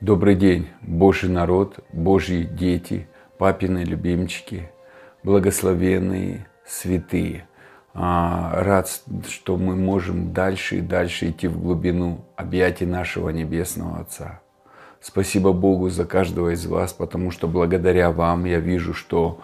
Добрый день, Божий народ, Божьи дети, папины любимчики, благословенные, святые. А, рад, что мы можем дальше и дальше идти в глубину объятий нашего Небесного Отца. Спасибо Богу за каждого из вас, потому что благодаря вам я вижу, что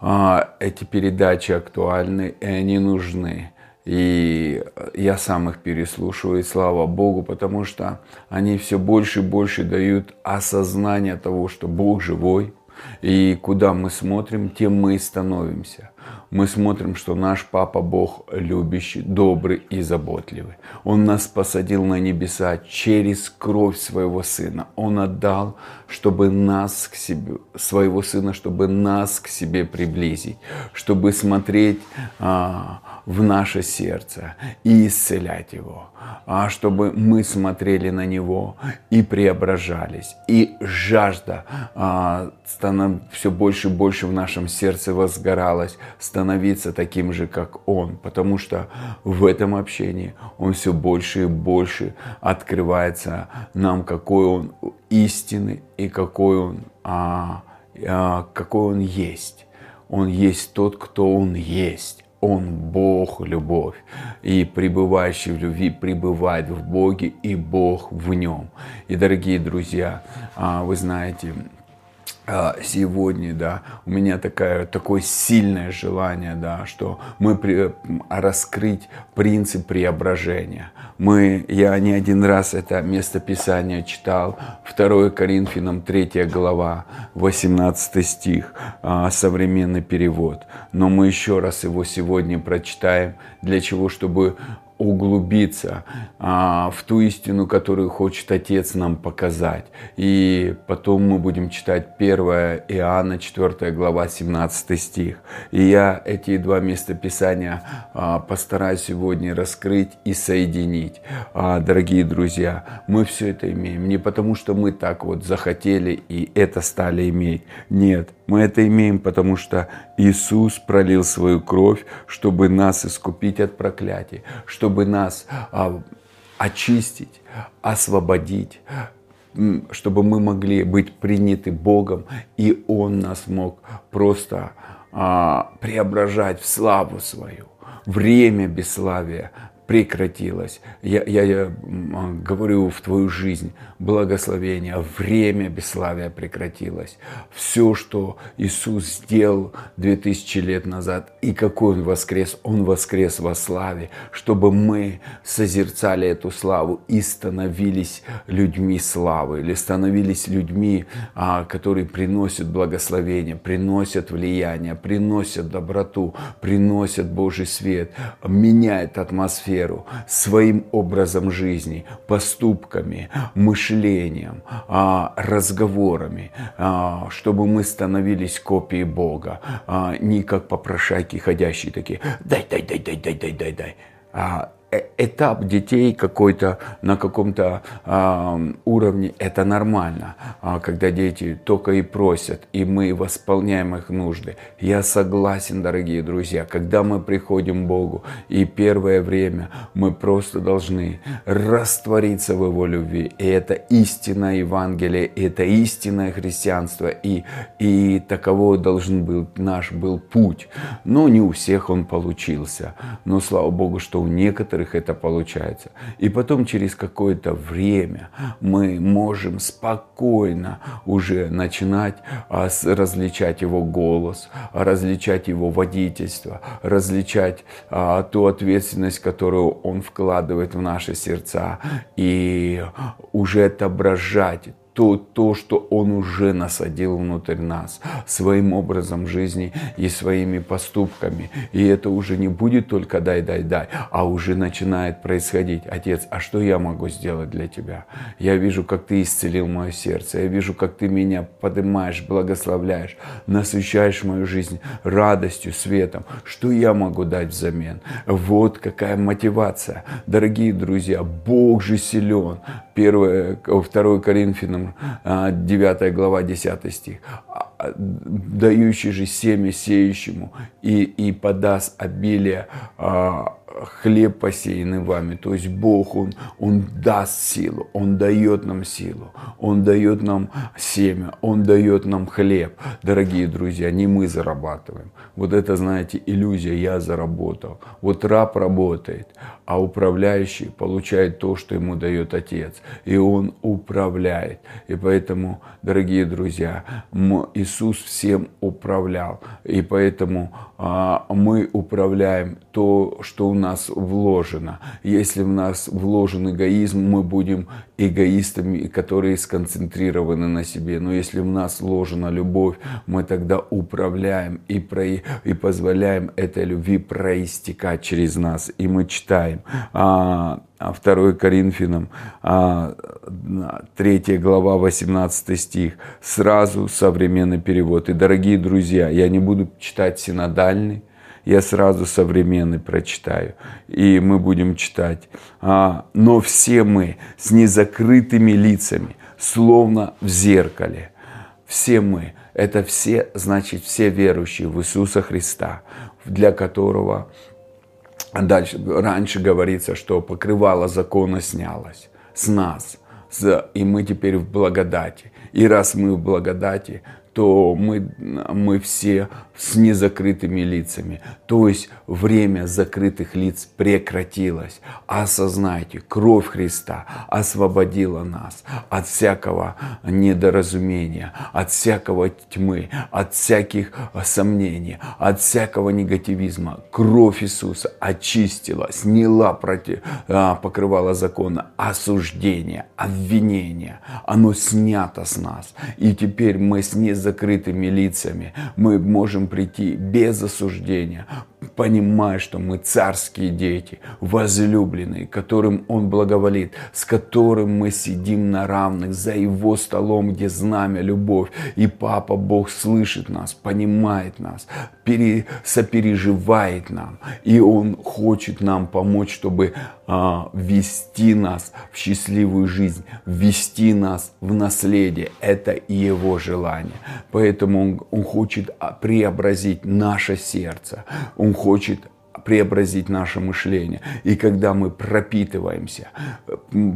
а, эти передачи актуальны и они нужны. И я сам их переслушиваю, и слава Богу, потому что они все больше и больше дают осознание того, что Бог живой, и куда мы смотрим, тем мы и становимся мы смотрим, что наш Папа Бог любящий, добрый и заботливый. Он нас посадил на небеса через кровь своего Сына. Он отдал, чтобы нас к себе, своего Сына, чтобы нас к себе приблизить, чтобы смотреть а, в наше сердце и исцелять его, а чтобы мы смотрели на него и преображались, и жажда а, все больше и больше в нашем сердце возгоралась, становиться таким же, как Он, потому что в этом общении Он все больше и больше открывается нам, какой Он истинный и какой Он, а, а, какой Он есть. Он есть тот, кто Он есть. Он Бог, любовь. И пребывающий в любви пребывает в Боге, и Бог в нем. И, дорогие друзья, а, вы знаете, сегодня, да, у меня такое, такое сильное желание, да, что мы при, раскрыть принцип преображения. Мы, я не один раз это место Писания читал, 2 Коринфянам 3 глава, 18 стих, а, современный перевод. Но мы еще раз его сегодня прочитаем, для чего, чтобы углубиться а, в ту истину, которую хочет Отец нам показать. И потом мы будем читать 1 Иоанна, 4 глава, 17 стих. И я эти два места Писания а, постараюсь сегодня раскрыть и соединить. А, дорогие друзья, мы все это имеем не потому, что мы так вот захотели и это стали иметь. Нет, мы это имеем, потому что Иисус пролил свою кровь, чтобы нас искупить от проклятий, чтобы нас а, очистить, освободить, чтобы мы могли быть приняты Богом, и Он нас мог просто а, преображать в славу свою. Время бесславия прекратилось. Я, я, я говорю в твою жизнь благословение, время бесславия прекратилось. Все, что Иисус сделал 2000 лет назад, и какой Он воскрес, Он воскрес во славе, чтобы мы созерцали эту славу и становились людьми славы, или становились людьми, а, которые приносят благословение, приносят влияние, приносят доброту, приносят Божий свет, меняют атмосферу веру, своим образом жизни, поступками, мышлением, а, разговорами, а, чтобы мы становились копией Бога, а, не как попрошайки ходящие такие «дай, дай, дай, дай, дай, дай, дай, дай». Этап детей какой-то на каком-то э, уровне, это нормально, э, когда дети только и просят, и мы восполняем их нужды. Я согласен, дорогие друзья, когда мы приходим к Богу, и первое время мы просто должны раствориться в Его любви. И это истинное Евангелие, и это истинное христианство, и, и таково должен был наш был путь. Но не у всех он получился. Но слава Богу, что у некоторых некоторых это получается. И потом через какое-то время мы можем спокойно уже начинать а, различать его голос, различать его водительство, различать а, ту ответственность, которую он вкладывает в наши сердца и уже отображать то, то, что Он уже насадил внутрь нас своим образом жизни и своими поступками. И это уже не будет только дай, дай, дай, а уже начинает происходить. Отец, а что я могу сделать для Тебя? Я вижу, как Ты исцелил мое сердце. Я вижу, как Ты меня поднимаешь, благословляешь, насыщаешь мою жизнь радостью, светом. Что я могу дать взамен? Вот какая мотивация. Дорогие друзья, Бог же силен. 1, 2 Коринфянам, 9 а, глава, 10 стих. «А, а, дающий же семя сеющему и, и подаст обилие хлеб посеянный вами. То есть Бог, Он, Он даст силу, Он дает нам силу, Он дает нам семя, Он дает нам хлеб. Дорогие друзья, не мы зарабатываем. Вот это, знаете, иллюзия, я заработал. Вот раб работает, а управляющий получает то, что ему дает Отец. И он управляет. И поэтому, дорогие друзья, Иисус всем управлял. И поэтому а, мы управляем то, что у нас вложено. Если в нас вложен эгоизм, мы будем эгоистами, которые сконцентрированы на себе. Но если в нас вложена любовь, мы тогда управляем и, про, и позволяем этой любви проистекать через нас. И мы читаем а, 2 Коринфянам, 3 а, глава, 18 стих, сразу современный перевод. И, дорогие друзья, я не буду читать синодальный, я сразу современный прочитаю, и мы будем читать. А, Но все мы с незакрытыми лицами, словно в зеркале. Все мы, это все, значит, все верующие в Иисуса Христа, для которого дальше, раньше говорится, что покрывало закона снялось с нас, и мы теперь в благодати. И раз мы в благодати, то мы, мы все с незакрытыми лицами. То есть время закрытых лиц прекратилось. Осознайте, кровь Христа освободила нас от всякого недоразумения, от всякого тьмы, от всяких сомнений, от всякого негативизма. Кровь Иисуса очистила, сняла против, а, покрывала закона осуждения, обвинения. Оно снято с нас. И теперь мы с незакрытыми лицами, мы можем прийти без осуждения, понимая, что мы царские дети, возлюбленные, которым Он благоволит, с которым мы сидим на равных за Его столом, где знамя, любовь. И Папа Бог слышит нас, понимает нас, пере, сопереживает нам. И Он хочет нам помочь, чтобы а, ввести нас в счастливую жизнь, ввести нас в наследие. Это Его желание. Поэтому Он, он хочет преобразить наше сердце. Он хочет преобразить наше мышление. И когда мы пропитываемся,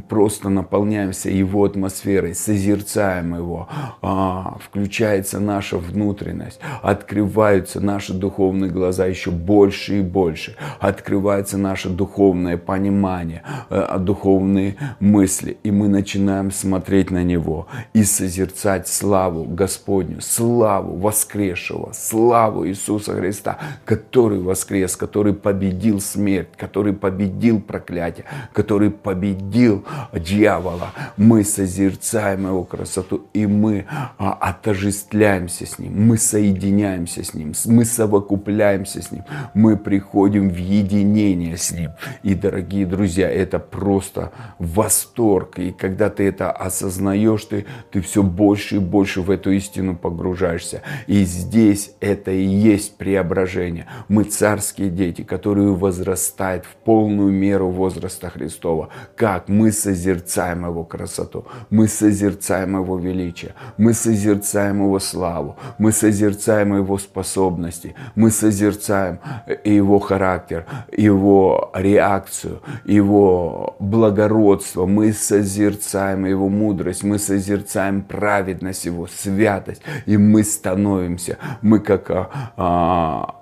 просто наполняемся Его атмосферой, созерцаем Его, а, включается наша внутренность, открываются наши духовные глаза еще больше и больше, открывается наше духовное понимание, а, духовные мысли, и мы начинаем смотреть на Него и созерцать славу Господню, славу воскресшего, славу Иисуса Христа, который воскрес, который победил смерть, который победил проклятие, который победил дьявола. Мы созерцаем его красоту, и мы а, отождествляемся с ним, мы соединяемся с ним, мы совокупляемся с ним, мы приходим в единение с ним. И, дорогие друзья, это просто восторг. И когда ты это осознаешь, ты, ты все больше и больше в эту истину погружаешься. И здесь это и есть преображение. Мы царские дети, которую возрастает в полную меру возраста Христова. Как мы созерцаем Его красоту, мы созерцаем Его величие, мы созерцаем Его славу, мы созерцаем Его способности, мы созерцаем Его характер, Его реакцию, Его благородство, мы созерцаем Его мудрость, мы созерцаем праведность Его, святость, и мы становимся, мы как а, а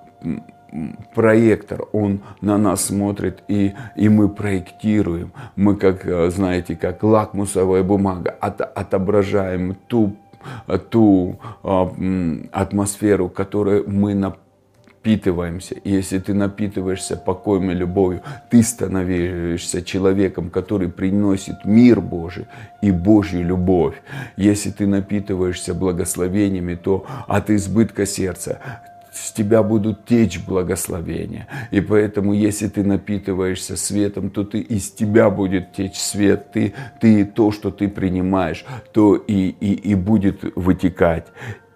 проектор, он на нас смотрит, и, и мы проектируем. Мы, как, э, знаете, как лакмусовая бумага, от, отображаем ту, ту э, атмосферу, которой мы напитываемся. И если ты напитываешься покоем и любовью, ты становишься человеком, который приносит мир Божий и Божью любовь. Если ты напитываешься благословениями, то от избытка сердца с тебя будут течь благословения. И поэтому, если ты напитываешься светом, то ты из тебя будет течь свет. Ты, ты то, что ты принимаешь, то и, и, и будет вытекать.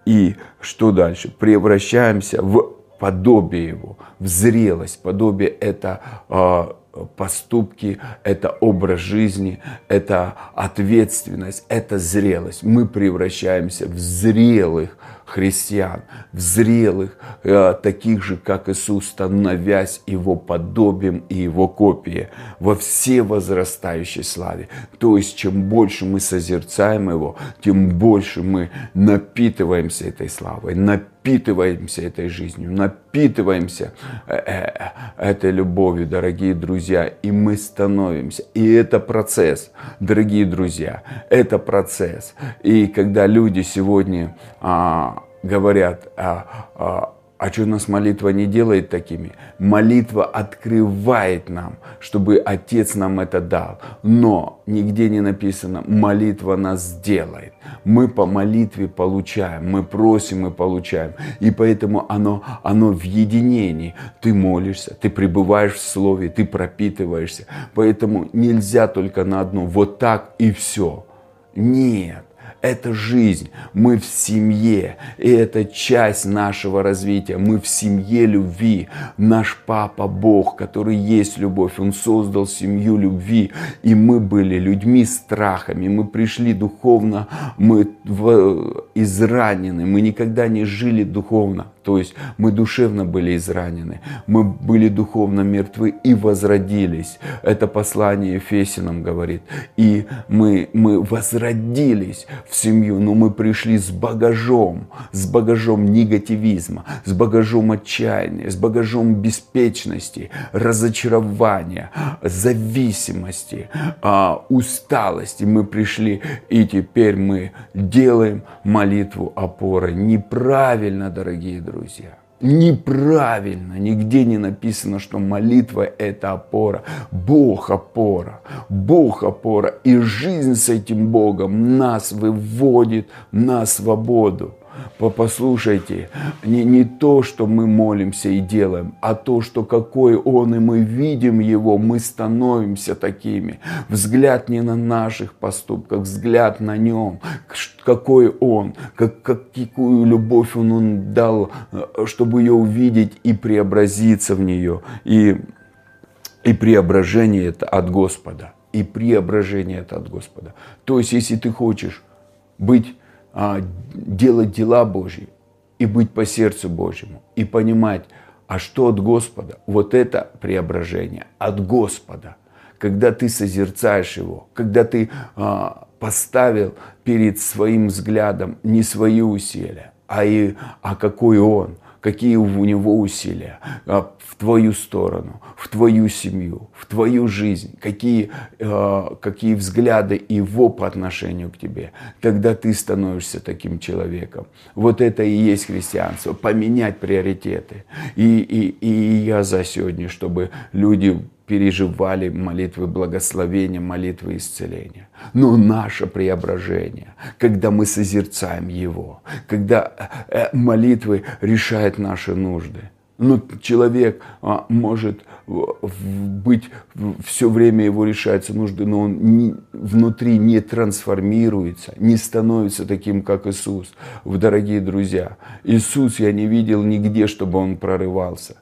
И что дальше? Превращаемся в подобие его, в зрелость. Подобие это э, поступки, это образ жизни, это ответственность, это зрелость. Мы превращаемся в зрелых христиан, в зрелых, э, таких же, как Иисус, становясь Его подобием и Его копией во все возрастающей славе. То есть, чем больше мы созерцаем Его, тем больше мы напитываемся этой славой, напитываемся этой жизнью, напитываемся э, э, этой любовью, дорогие друзья, и мы становимся. И это процесс, дорогие друзья, это процесс. И когда люди сегодня а, говорят, а, а, а что нас молитва не делает такими? Молитва открывает нам, чтобы Отец нам это дал. Но нигде не написано, молитва нас делает. Мы по молитве получаем, мы просим и получаем. И поэтому оно, оно в единении. Ты молишься, ты пребываешь в Слове, ты пропитываешься. Поэтому нельзя только на одно, вот так и все. Нет это жизнь. Мы в семье. И это часть нашего развития. Мы в семье любви. Наш папа Бог, который есть любовь, Он создал семью любви. И мы были людьми страхами. Мы пришли духовно, мы изранены. Мы никогда не жили духовно. То есть мы душевно были изранены, мы были духовно мертвы и возродились. Это послание Ефесиным говорит. И мы, мы возродились в семью, но мы пришли с багажом, с багажом негативизма, с багажом отчаяния, с багажом беспечности, разочарования, зависимости, а, усталости. Мы пришли и теперь мы делаем молитву опоры. Неправильно, дорогие друзья. Неправильно, нигде не написано, что молитва – это опора. Бог – опора, Бог – опора. И жизнь с этим Богом нас выводит на свободу. Послушайте, не, не то, что мы молимся и делаем, а то, что какой Он, и мы видим Его, мы становимся такими. Взгляд не на наших поступках, взгляд на Нем, какой Он, как, какую любовь Он, он дал, э, чтобы ее увидеть и преобразиться в нее. И, и преображение это от Господа. И преображение это от Господа. То есть, если ты хочешь быть а, делать дела Божьи и быть по сердцу Божьему, и понимать, а что от Господа? Вот это преображение от Господа. Когда ты созерцаешь Его, когда ты а, поставил перед своим взглядом не свои усилия, а, и, а какой Он – какие у него усилия а, в твою сторону, в твою семью, в твою жизнь, какие, а, какие взгляды его по отношению к тебе, тогда ты становишься таким человеком. Вот это и есть христианство, поменять приоритеты. И, и, и я за сегодня, чтобы люди переживали молитвы благословения, молитвы исцеления. Но наше преображение, когда мы созерцаем Его, когда э, э, молитвы решают наши нужды. Ну, человек а, может быть, все время его решаются нужды, но он не, внутри не трансформируется, не становится таким, как Иисус. Дорогие друзья, Иисус я не видел нигде, чтобы он прорывался.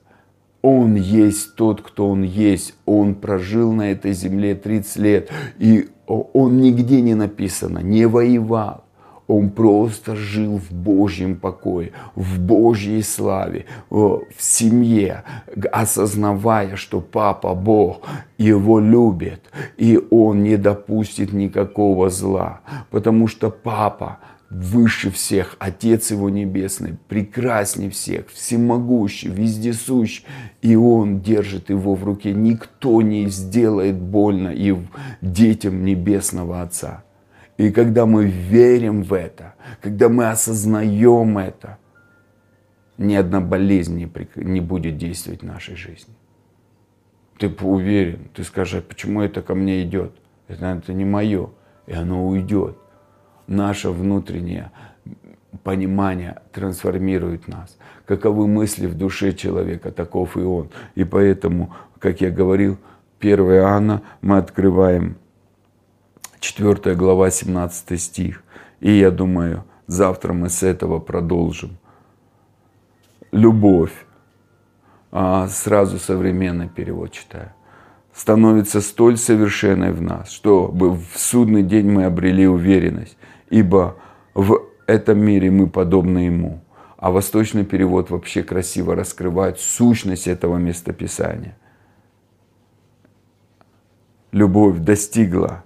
Он есть тот, кто Он есть. Он прожил на этой земле 30 лет. И Он нигде не написано, не воевал. Он просто жил в Божьем покое, в Божьей славе, в семье, осознавая, что Папа Бог его любит, и он не допустит никакого зла, потому что Папа выше всех, Отец Его Небесный, прекрасней всех, всемогущий, вездесущий, и Он держит его в руке. Никто не сделает больно и детям Небесного Отца. И когда мы верим в это, когда мы осознаем это, ни одна болезнь не, не будет действовать в нашей жизни. Ты уверен, ты скажешь, «А почему это ко мне идет? Это, это не мое, и оно уйдет наше внутреннее понимание трансформирует нас. Каковы мысли в душе человека, таков и он. И поэтому, как я говорил, 1 Иоанна мы открываем 4 глава, 17 стих. И я думаю, завтра мы с этого продолжим. Любовь. А, сразу современный перевод читаю. становится столь совершенной в нас, чтобы в судный день мы обрели уверенность, ибо в этом мире мы подобны Ему. А восточный перевод вообще красиво раскрывает сущность этого местописания. Любовь достигла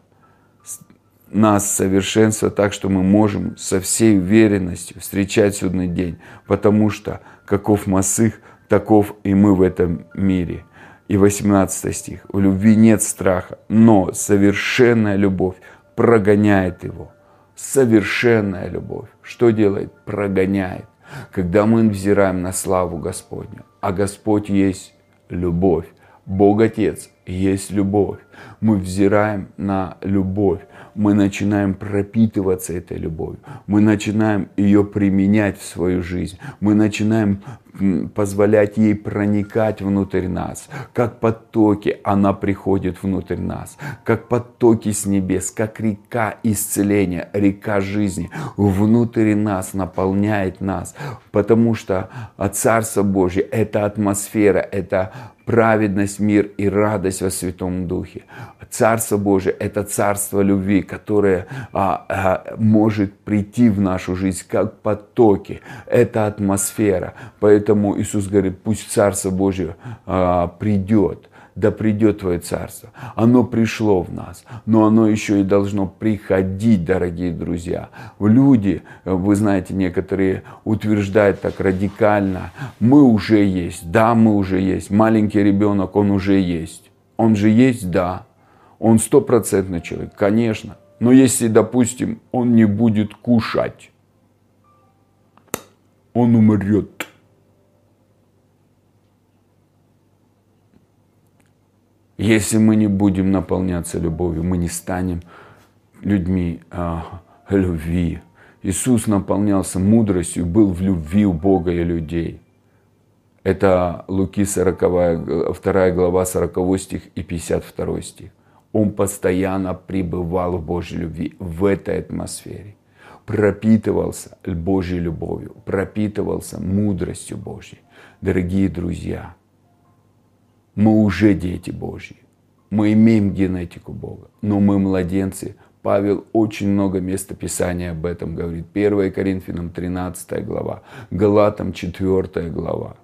нас совершенства так, что мы можем со всей уверенностью встречать судный день, потому что каков Масых, таков и мы в этом мире. И 18 стих. У любви нет страха, но совершенная любовь прогоняет его. Совершенная любовь. Что делает? Прогоняет. Когда мы взираем на славу Господню, а Господь есть любовь, Бог Отец есть любовь. Мы взираем на любовь. Мы начинаем пропитываться этой любовью. Мы начинаем ее применять в свою жизнь. Мы начинаем позволять ей проникать внутрь нас. Как потоки она приходит внутрь нас. Как потоки с небес, как река исцеления, река жизни внутрь нас наполняет нас. Потому что Царство Божье – это атмосфера, это праведность, мир и радость во Святом Духе. Царство Божие – это царство любви, которое а, а, может прийти в нашу жизнь как потоки. Это атмосфера. Поэтому Иисус говорит, пусть Царство Божие а, придет да придет Твое Царство. Оно пришло в нас, но оно еще и должно приходить, дорогие друзья. Люди, вы знаете, некоторые утверждают так радикально, мы уже есть, да, мы уже есть. Маленький ребенок, он уже есть. Он же есть, да. Он стопроцентный человек, конечно. Но если, допустим, он не будет кушать, он умрет. Если мы не будем наполняться любовью, мы не станем людьми а, любви. Иисус наполнялся мудростью, был в любви у Бога и людей. Это Луки 40, 2 глава 40 стих и 52 стих. Он постоянно пребывал в Божьей любви, в этой атмосфере. Пропитывался Божьей любовью, пропитывался мудростью Божьей. Дорогие друзья, мы уже дети Божьи. Мы имеем генетику Бога, но мы младенцы. Павел очень много места Писания об этом говорит. 1 Коринфянам 13 глава, Галатам 4 глава.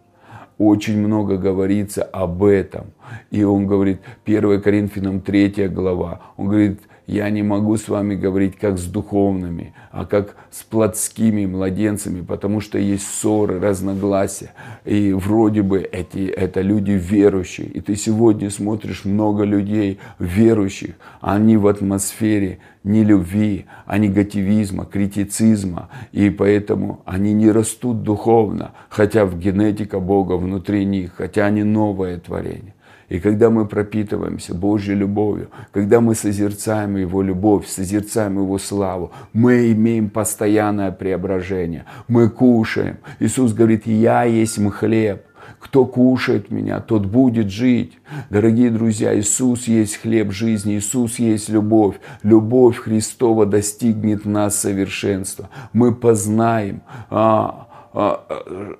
Очень много говорится об этом. И он говорит, 1 Коринфянам 3 глава, он говорит, я не могу с вами говорить как с духовными, а как с плотскими младенцами, потому что есть ссоры, разногласия. И вроде бы эти, это люди верующие. И ты сегодня смотришь много людей верующих, они в атмосфере не любви, а негативизма, критицизма. И поэтому они не растут духовно, хотя в генетика Бога внутри них, хотя они новое творение. И когда мы пропитываемся Божьей любовью, когда мы созерцаем Его любовь, созерцаем Его славу, мы имеем постоянное преображение. Мы кушаем. Иисус говорит, я есть хлеб. Кто кушает меня, тот будет жить. Дорогие друзья, Иисус есть хлеб жизни, Иисус есть любовь. Любовь Христова достигнет нас совершенства. Мы познаем а, а,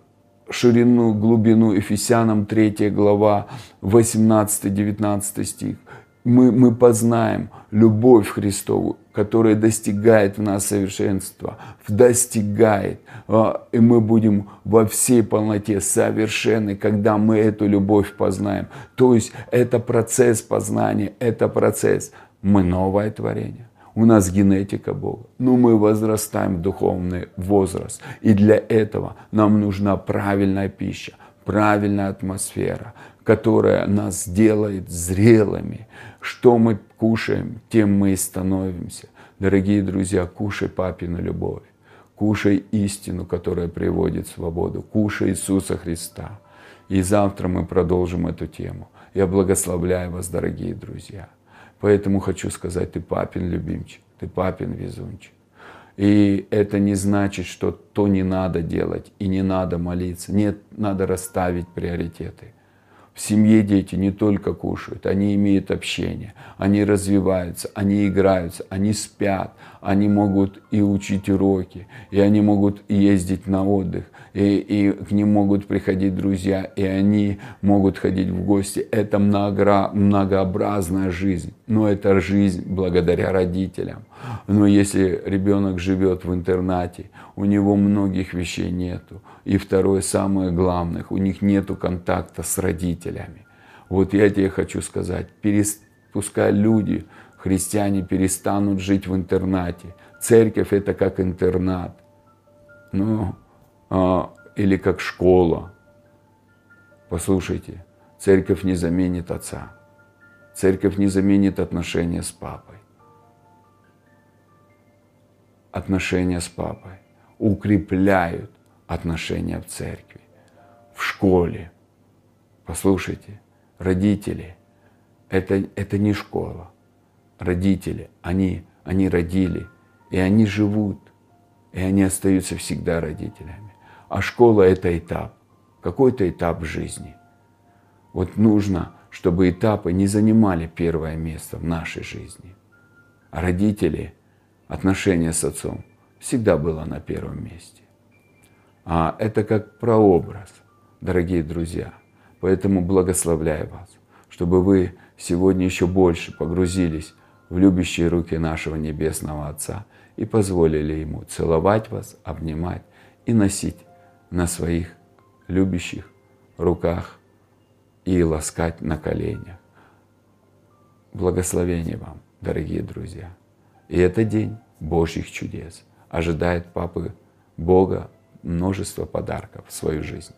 ширину, глубину, Ефесянам 3 глава, 18-19 стих. Мы, мы познаем любовь Христову, которая достигает в нас совершенства, достигает, а, и мы будем во всей полноте совершенны, когда мы эту любовь познаем. То есть это процесс познания, это процесс. Мы новое творение у нас генетика Бога, но мы возрастаем в духовный возраст. И для этого нам нужна правильная пища, правильная атмосфера, которая нас делает зрелыми. Что мы кушаем, тем мы и становимся. Дорогие друзья, кушай папину любовь. Кушай истину, которая приводит свободу. Кушай Иисуса Христа. И завтра мы продолжим эту тему. Я благословляю вас, дорогие друзья. Поэтому хочу сказать, ты папин любимчик, ты папин везунчик. И это не значит, что то не надо делать и не надо молиться. Нет, надо расставить приоритеты. В семье дети не только кушают, они имеют общение, они развиваются, они играются, они спят, они могут и учить уроки, и они могут ездить на отдых, и, и к ним могут приходить друзья, и они могут ходить в гости. Это много, многообразная жизнь, но это жизнь благодаря родителям. Но если ребенок живет в интернате, у него многих вещей нету. И второе, самое главное, у них нету контакта с родителями. Вот я тебе хочу сказать, пускай люди, христиане перестанут жить в интернате. Церковь это как интернат. Ну, а, или как школа. Послушайте, церковь не заменит отца. Церковь не заменит отношения с папой. Отношения с папой укрепляют отношения в церкви, в школе. Послушайте, родители, это, это не школа. Родители, они, они родили, и они живут и они остаются всегда родителями. А школа – это этап, какой-то этап жизни. Вот нужно, чтобы этапы не занимали первое место в нашей жизни. А родители, отношения с отцом всегда было на первом месте. А это как прообраз, дорогие друзья. Поэтому благословляю вас, чтобы вы сегодня еще больше погрузились в любящие руки нашего Небесного Отца – и позволили Ему целовать вас, обнимать и носить на своих любящих руках и ласкать на коленях. Благословение вам, дорогие друзья. И это день Божьих чудес. Ожидает Папы Бога множество подарков в свою жизнь.